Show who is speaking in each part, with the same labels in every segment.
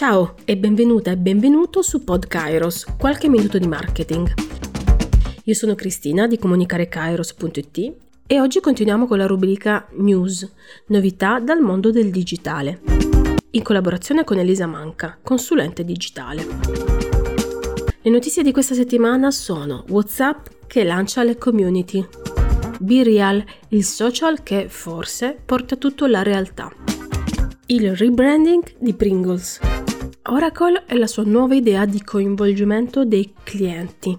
Speaker 1: Ciao e benvenuta e benvenuto su Pod Kairos, qualche minuto di marketing. Io sono Cristina di comunicarekairos.it e oggi continuiamo con la rubrica News, novità dal mondo del digitale, in collaborazione con Elisa Manca, consulente digitale. Le notizie di questa settimana sono WhatsApp che lancia le community, Be Real, il social che forse porta tutto alla realtà, il rebranding di Pringles, Oracle e la sua nuova idea di coinvolgimento dei clienti.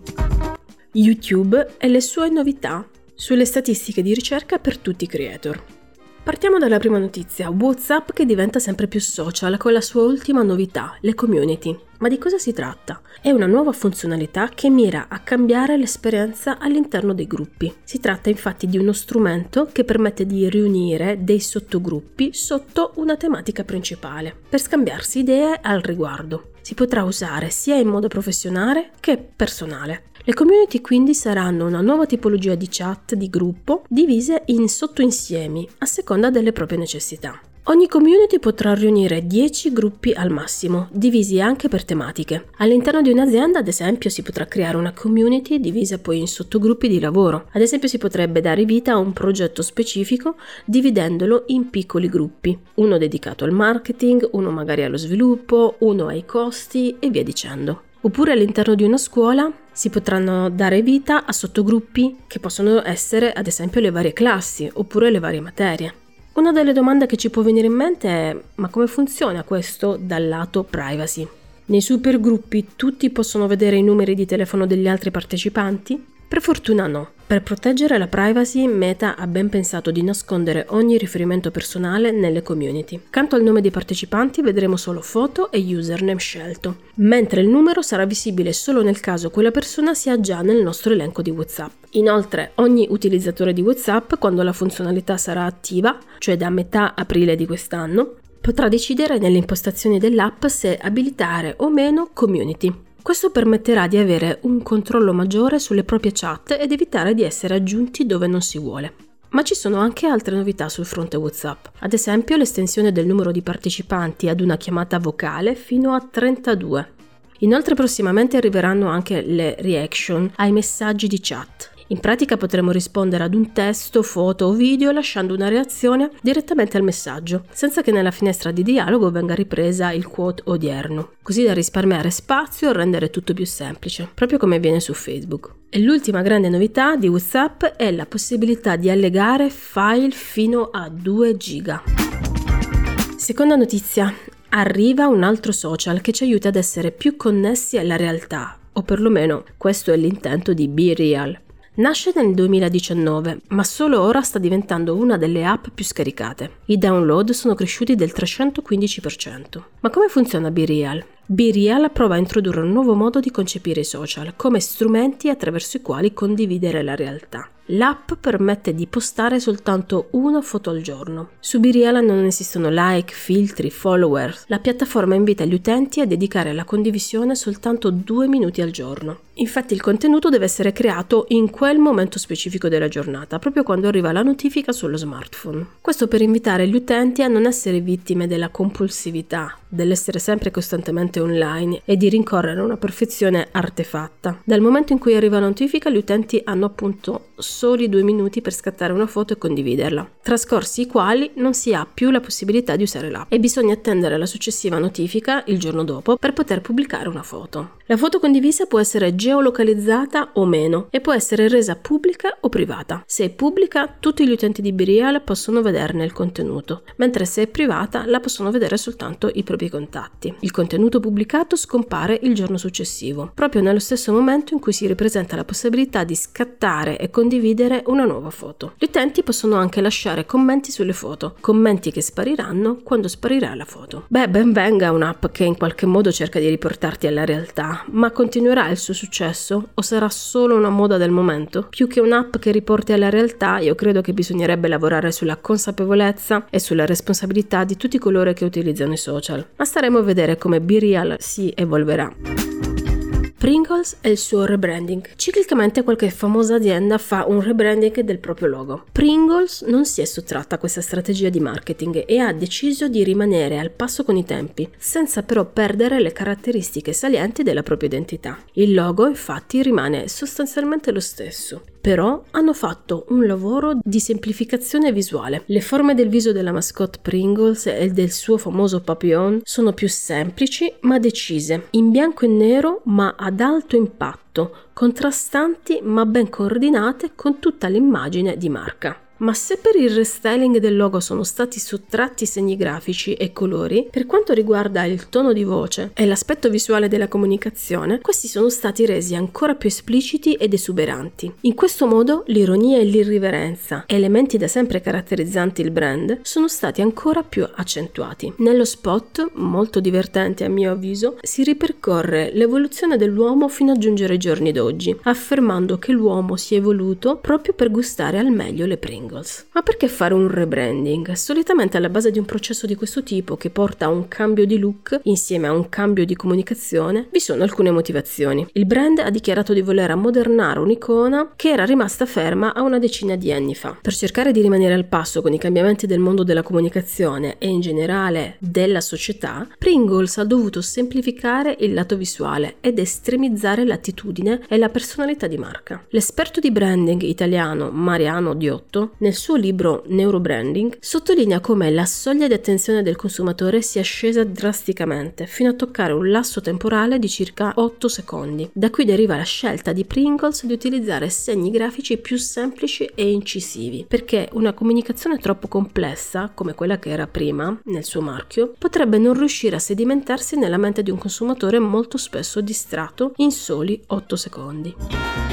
Speaker 1: YouTube e le sue novità sulle statistiche di ricerca per tutti i creator. Partiamo dalla prima notizia, WhatsApp che diventa sempre più social con la sua ultima novità, le community. Ma di cosa si tratta? È una nuova funzionalità che mira a cambiare l'esperienza all'interno dei gruppi. Si tratta infatti di uno strumento che permette di riunire dei sottogruppi sotto una tematica principale, per scambiarsi idee al riguardo. Si potrà usare sia in modo professionale che personale. Le community quindi saranno una nuova tipologia di chat di gruppo divise in sottoinsiemi a seconda delle proprie necessità. Ogni community potrà riunire 10 gruppi al massimo, divisi anche per tematiche. All'interno di un'azienda, ad esempio, si potrà creare una community divisa poi in sottogruppi di lavoro. Ad esempio, si potrebbe dare vita a un progetto specifico dividendolo in piccoli gruppi, uno dedicato al marketing, uno magari allo sviluppo, uno ai costi e via dicendo. Oppure all'interno di una scuola si potranno dare vita a sottogruppi che possono essere ad esempio le varie classi oppure le varie materie. Una delle domande che ci può venire in mente è ma come funziona questo dal lato privacy? Nei supergruppi tutti possono vedere i numeri di telefono degli altri partecipanti? Per fortuna no. Per proteggere la privacy, Meta ha ben pensato di nascondere ogni riferimento personale nelle community. Accanto al nome dei partecipanti vedremo solo foto e username scelto, mentre il numero sarà visibile solo nel caso quella persona sia già nel nostro elenco di WhatsApp. Inoltre, ogni utilizzatore di WhatsApp, quando la funzionalità sarà attiva, cioè da metà aprile di quest'anno, potrà decidere nelle impostazioni dell'app se abilitare o meno community. Questo permetterà di avere un controllo maggiore sulle proprie chat ed evitare di essere aggiunti dove non si vuole. Ma ci sono anche altre novità sul fronte WhatsApp, ad esempio l'estensione del numero di partecipanti ad una chiamata vocale fino a 32. Inoltre prossimamente arriveranno anche le reaction ai messaggi di chat. In pratica potremo rispondere ad un testo, foto o video lasciando una reazione direttamente al messaggio, senza che nella finestra di dialogo venga ripresa il quote odierno, così da risparmiare spazio e rendere tutto più semplice, proprio come avviene su Facebook. E l'ultima grande novità di WhatsApp è la possibilità di allegare file fino a 2 giga. Seconda notizia, arriva un altro social che ci aiuta ad essere più connessi alla realtà, o perlomeno questo è l'intento di Be Real. Nasce nel 2019, ma solo ora sta diventando una delle app più scaricate. I download sono cresciuti del 315%. Ma come funziona BeReal? BeReal prova a introdurre un nuovo modo di concepire i social come strumenti attraverso i quali condividere la realtà. L'app permette di postare soltanto una foto al giorno. Su BeReal non esistono like, filtri, followers. La piattaforma invita gli utenti a dedicare alla condivisione soltanto due minuti al giorno. Infatti il contenuto deve essere creato in quel momento specifico della giornata, proprio quando arriva la notifica sullo smartphone. Questo per invitare gli utenti a non essere vittime della compulsività, dell'essere sempre costantemente online e di rincorrere una perfezione artefatta. Dal momento in cui arriva la notifica, gli utenti hanno appunto soli due minuti per scattare una foto e condividerla, trascorsi i quali non si ha più la possibilità di usare l'app e bisogna attendere la successiva notifica il giorno dopo per poter pubblicare una foto. La foto condivisa può essere geolocalizzata o meno e può essere resa pubblica o privata. Se è pubblica, tutti gli utenti di Birial possono vederne il contenuto, mentre se è privata la possono vedere soltanto i propri contatti. Il contenuto pubblicato scompare il giorno successivo, proprio nello stesso momento in cui si ripresenta la possibilità di scattare e condividere una nuova foto. Gli utenti possono anche lasciare commenti sulle foto, commenti che spariranno quando sparirà la foto. Beh, ben venga un'app che in qualche modo cerca di riportarti alla realtà, ma continuerà il suo successo o sarà solo una moda del momento? Più che un'app che riporti alla realtà, io credo che bisognerebbe lavorare sulla consapevolezza e sulla responsabilità di tutti coloro che utilizzano i social. Ma staremo a vedere come BeReal si evolverà. Pringles e il suo rebranding. Ciclicamente qualche famosa azienda fa un rebranding del proprio logo. Pringles non si è sottratta a questa strategia di marketing e ha deciso di rimanere al passo con i tempi, senza però perdere le caratteristiche salienti della propria identità. Il logo infatti rimane sostanzialmente lo stesso però hanno fatto un lavoro di semplificazione visuale. Le forme del viso della mascotte Pringles e del suo famoso papillon sono più semplici ma decise, in bianco e nero ma ad alto impatto, contrastanti ma ben coordinate con tutta l'immagine di marca. Ma se per il restyling del logo sono stati sottratti segni grafici e colori, per quanto riguarda il tono di voce e l'aspetto visuale della comunicazione, questi sono stati resi ancora più espliciti ed esuberanti. In questo modo l'ironia e l'irriverenza, elementi da sempre caratterizzanti il brand, sono stati ancora più accentuati. Nello spot, molto divertente a mio avviso, si ripercorre l'evoluzione dell'uomo fino a giungere ai giorni d'oggi, affermando che l'uomo si è evoluto proprio per gustare al meglio le Pringles. Pringles. Ma perché fare un rebranding? Solitamente alla base di un processo di questo tipo che porta a un cambio di look insieme a un cambio di comunicazione vi sono alcune motivazioni. Il brand ha dichiarato di voler ammodernare un'icona che era rimasta ferma a una decina di anni fa. Per cercare di rimanere al passo con i cambiamenti del mondo della comunicazione e in generale della società, Pringles ha dovuto semplificare il lato visuale ed estremizzare l'attitudine e la personalità di marca. L'esperto di branding italiano Mariano Diotto nel suo libro Neurobranding, sottolinea come la soglia di attenzione del consumatore sia scesa drasticamente, fino a toccare un lasso temporale di circa 8 secondi. Da qui deriva la scelta di Pringles di utilizzare segni grafici più semplici e incisivi, perché una comunicazione troppo complessa, come quella che era prima nel suo marchio, potrebbe non riuscire a sedimentarsi nella mente di un consumatore molto spesso distratto in soli 8 secondi.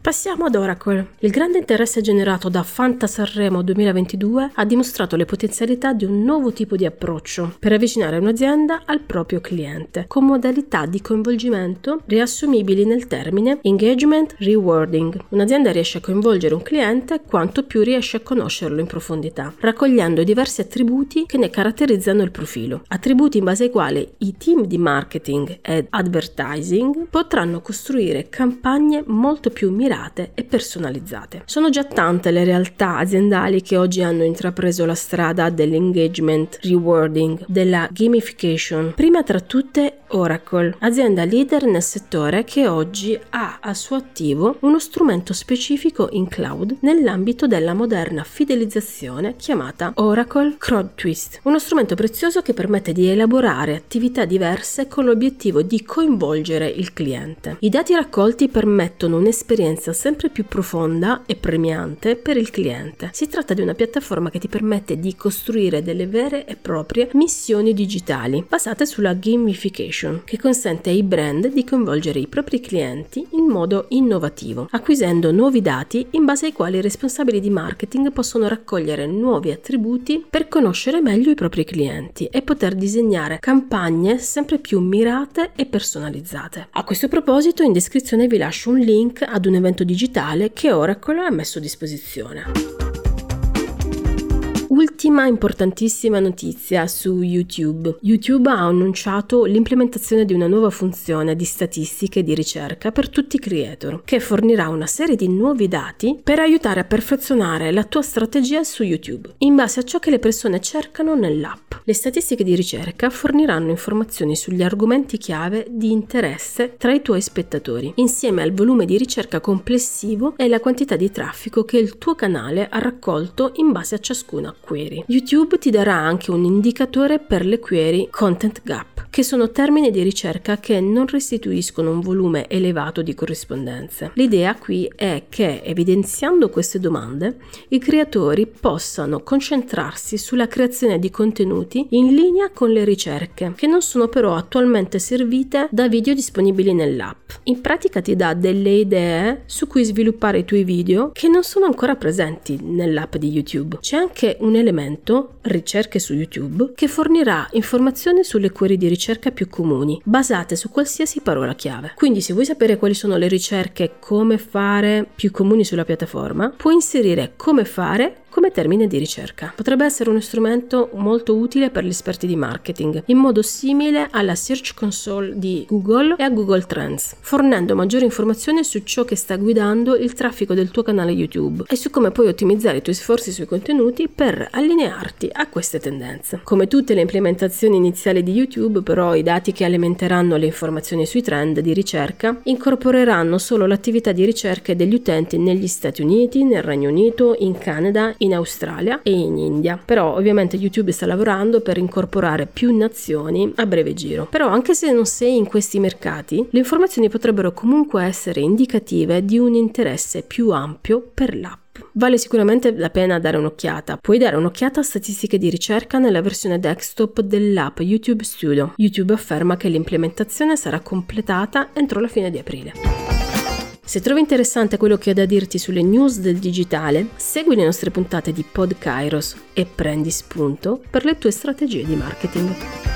Speaker 1: Passiamo ad Oracle. Il grande interesse generato da Fanta Sanremo 2022 ha dimostrato le potenzialità di un nuovo tipo di approccio per avvicinare un'azienda al proprio cliente, con modalità di coinvolgimento riassumibili nel termine engagement rewarding. Un'azienda riesce a coinvolgere un cliente quanto più riesce a conoscerlo in profondità, raccogliendo diversi attributi che ne caratterizzano il profilo, attributi in base ai quali i team di marketing ed advertising potranno costruire campagne molto più mirate mirate e personalizzate. Sono già tante le realtà aziendali che oggi hanno intrapreso la strada dell'engagement rewarding, della gamification, prima tra tutte Oracle, azienda leader nel settore che oggi ha a suo attivo uno strumento specifico in cloud nell'ambito della moderna fidelizzazione chiamata Oracle Crowd Twist, uno strumento prezioso che permette di elaborare attività diverse con l'obiettivo di coinvolgere il cliente. I dati raccolti permettono un'esperienza sempre più profonda e premiante per il cliente. Si tratta di una piattaforma che ti permette di costruire delle vere e proprie missioni digitali basate sulla gamification che consente ai brand di coinvolgere i propri clienti in modo innovativo, acquisendo nuovi dati in base ai quali i responsabili di marketing possono raccogliere nuovi attributi per conoscere meglio i propri clienti e poter disegnare campagne sempre più mirate e personalizzate. A questo proposito in descrizione vi lascio un link ad un evento digitale che Oracle ha messo a disposizione. Ultima importantissima notizia su YouTube. YouTube ha annunciato l'implementazione di una nuova funzione di statistiche di ricerca per tutti i creator, che fornirà una serie di nuovi dati per aiutare a perfezionare la tua strategia su YouTube, in base a ciò che le persone cercano nell'app. Le statistiche di ricerca forniranno informazioni sugli argomenti chiave di interesse tra i tuoi spettatori, insieme al volume di ricerca complessivo e la quantità di traffico che il tuo canale ha raccolto in base a ciascuna query. YouTube ti darà anche un indicatore per le query Content Gap, che sono termini di ricerca che non restituiscono un volume elevato di corrispondenze. L'idea qui è che, evidenziando queste domande, i creatori possano concentrarsi sulla creazione di contenuti in linea con le ricerche, che non sono però attualmente servite da video disponibili nell'app. In pratica ti dà delle idee su cui sviluppare i tuoi video che non sono ancora presenti nell'app di YouTube. C'è anche un elemento, ricerche su YouTube, che fornirà informazioni sulle query di ricerca più comuni, basate su qualsiasi parola chiave. Quindi se vuoi sapere quali sono le ricerche come fare più comuni sulla piattaforma, puoi inserire come fare come termine di ricerca. Potrebbe essere uno strumento molto utile per gli esperti di marketing, in modo simile alla Search Console di Google e a Google Trends, fornendo maggiori informazioni su ciò che sta guidando il traffico del tuo canale YouTube e su come puoi ottimizzare i tuoi sforzi sui contenuti per allinearti a queste tendenze. Come tutte le implementazioni iniziali di YouTube, però, i dati che alimenteranno le informazioni sui trend di ricerca incorporeranno solo l'attività di ricerca degli utenti negli Stati Uniti, nel Regno Unito, in Canada, in Australia e in India. Però ovviamente YouTube sta lavorando per incorporare più nazioni a breve giro. Però anche se non sei in questi mercati, le informazioni potrebbero comunque essere indicative di un interesse più ampio per l'app. Vale sicuramente la pena dare un'occhiata. Puoi dare un'occhiata a statistiche di ricerca nella versione desktop dell'app YouTube Studio. YouTube afferma che l'implementazione sarà completata entro la fine di aprile. Se trovi interessante quello che ho da dirti sulle news del digitale, segui le nostre puntate di Pod Kairos e prendi spunto per le tue strategie di marketing.